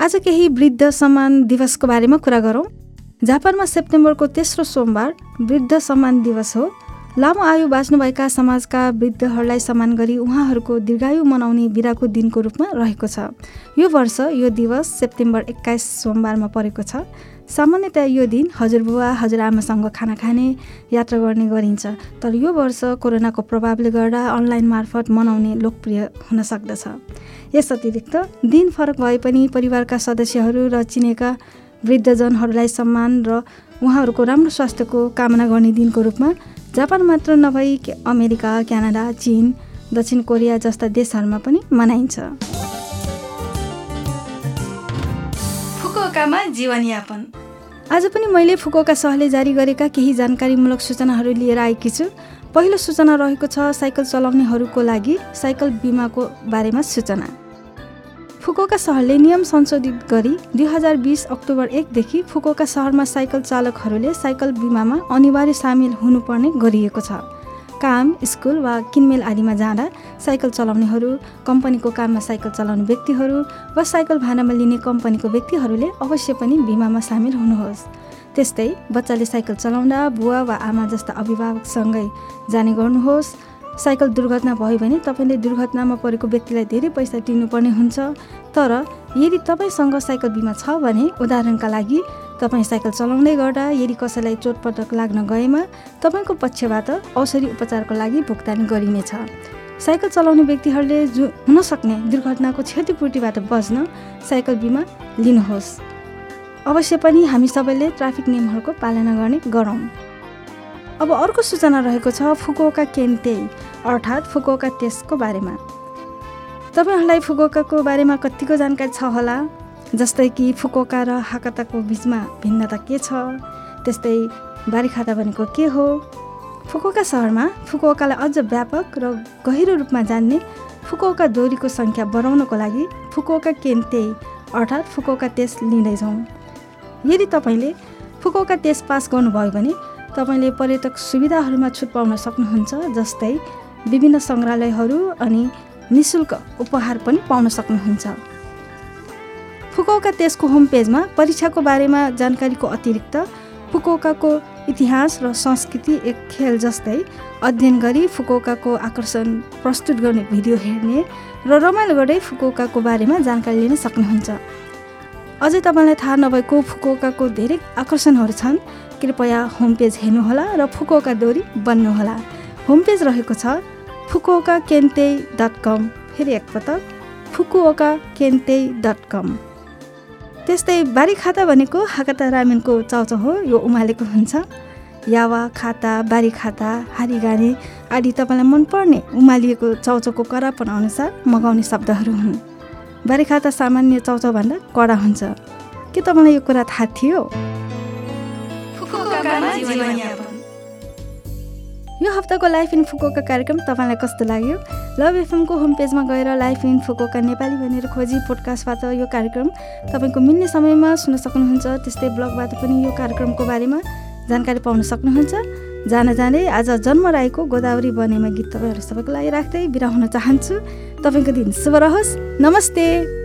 आज केही वृद्ध सम्मान दिवसको बारेमा कुरा गरौँ। जापानमा सेप्टेम्बरको तेस्रो सोमबार वृद्ध सम्मान दिवस हो। लामो आयु बाँच्नुभएका समाजका वृद्धहरूलाई सम्मान गरी उहाँहरूको दीर्घायु मनाउने बिराको दिनको रूपमा रहेको छ। यो वर्ष यो दिवस सेप्टेम्बर एक्काइस सोमबारमा परेको छ। सामान्यतया यो दिन हजुरबुवा हजुरआमासँग खाना खाने यात्रा गर्ने गरिन्छ तर यो वर्ष कोरोनाको प्रभावले गर्दा अनलाइन मार्फत मनाउने लोकप्रिय हुन सक्दछ। यस अतिरिक्त दिन फरक भए पनि परिवारका सदस्यहरू र चिनेका वृद्धजनहरूलाई सम्मान र उहाँहरूको राम्रो स्वास्थ्यको कामना गर्ने दिनको रूपमा जापान मात्र नभई अमेरिका क्यानाडा चिन दक्षिण कोरिया जस्ता देशहरूमा पनि मनाइन्छ। फुकुओकामा जीवनयापन। आज पनि मैले फुकुओका सहले जारी गरेका केही जानकारीमूलक सूचनाहरू लिएर आएकी छु। पहिलो सूचना रहेको छ साइकल चलाउनेहरूको लागि साइकल बिमाको बारेमा सूचना। फुकुओका सहरले नियम संशोधित गरी दुई हजार बिस अक्टोबर एकदेखि फुकुओका सहरमा साइकल चालकहरूले साइकल बिमामा अनिवार्य सामेल हुनुपर्ने गरिएको छ। काम स्कुल वा किनमेल आदिमा जाँदा साइकल चलाउनेहरू कम्पनीको काममा साइकल चलाउने व्यक्तिहरू वा साइकल भाडामा लिने कम्पनीको व्यक्तिहरूले अवश्य पनि बिमामा सामेल हुनुहोस्। त्यस्तै बच्चाले साइकल चलाउँदा बुवा वा आमा जस्ता अभिभावकसँगै जाने गर्नुहोस्। साइकल दुर्घटना भयो भने तपाईँले दुर्घटनामा परेको व्यक्तिलाई धेरै पैसा तिर्नुपर्ने हुन्छ। तर यदि तपाईँसँग साइकल बिमा छ भने उदाहरणका लागि तपाईँ साइकल चलाउँदै गर्दा यदि कसैलाई चोटपटक लाग्न गएमा तपाईँको पक्षबाट औषधि उपचारको लागि भुक्तानी गरिनेछ। साइकल चलाउने व्यक्तिहरूले जो हुनसक्ने दुर्घटनाको क्षतिपूर्तिबाट बच्न साइकल बिमा लिनुहोस्। अवश्य पनि हामी सबैले ट्राफिक नियमहरूको पालना गर्ने गरौँ। अब अर्को सूचना रहेको छ फुकोका केन्ते अर्थात् फुकोका टेस्टको बारेमा। तपाईँहरूलाई फुकोकाको बारेमा कतिको जानकारी छ होला? जस्तै कि फुकोका र हाकताको बिचमा भिन्नता के छ? त्यस्तै बारीखाता भनेको के हो? फुकोका सहरमा फुकोकालाई अझ व्यापक र गहिरो रूपमा जान्ने फुकोका दोरीको सङ्ख्या बढाउनको लागि फुकोका केन्ते अर्थात् फुकोका टेस्ट लिँदैछौँ। यदि तपाईँले फुकोका टेस्ट पास गर्नुभयो भने तपाईँले पर्यटक सुविधाहरूमा छुट पाउन सक्नुहुन्छ जस्तै विभिन्न सङ्ग्रहालयहरू अनि नि शुल्क उपहार पनि पाउन सक्नुहुन्छ। फुकौका त्यसको होम पेजमा परीक्षाको बारेमा जानकारीको अतिरिक्त फुकौकाको इतिहास र संस्कृति एक खेल जस्तै अध्ययन गरी फुकौकाको आकर्षण प्रस्तुत गर्ने भिडियो हेर्ने र रमाइलो गर्दै फुकौकाको बारेमा जानकारी लिन सक्नुहुन्छ। अझै तपाईँलाई थाहा नभएको फुकौकाको धेरै आकर्षणहरू छन्। कृपया होम पेज हेर्नुहोला र फुकौका दोरी बन्नुहोला। होम पेज रहेको छ फुकुओका केन्ते डट कम। फेरि एकपटक फुकुओका केन्ते डट कम। त्यस्तै बारी खाता भनेको हाकाता रामेनको चाउचाउ हो यो उमालेको हुन्छ। यावा खाता बारी खाता हारिगाने आदि तपाईँलाई मनपर्ने उमालिएको चाउचाउको करापन अनुसार मगाउने शब्दहरू हुन्। बारी खाता सामान्य चाउचाउभन्दा कडा हुन्छ। के तपाईँलाई यो कुरा थाहा थियो? यो हप्ताको लाइफ इन फुकोका कार्यक्रम तपाईँलाई कस्तो लाग्यो? लभ एफएमको होम पेजमा गएर लाइफ इन फुकोका नेपाली भनेर खोजी पोडकास्टबाट यो कार्यक्रम तपाईँको मिल्ने समयमा सुन्न सक्नुहुन्छ। त्यस्तै ब्लगबाट पनि यो कार्यक्रमको बारेमा जानकारी पाउन सक्नुहुन्छ। जान जाँदै आज जन्म राईको गोदावरी बनेमा गीत तपाईँहरू सबैको लागि राख्दै बिरा हुन चाहन्छु। तपाईँको दिन शुभ रहोस्। नमस्ते!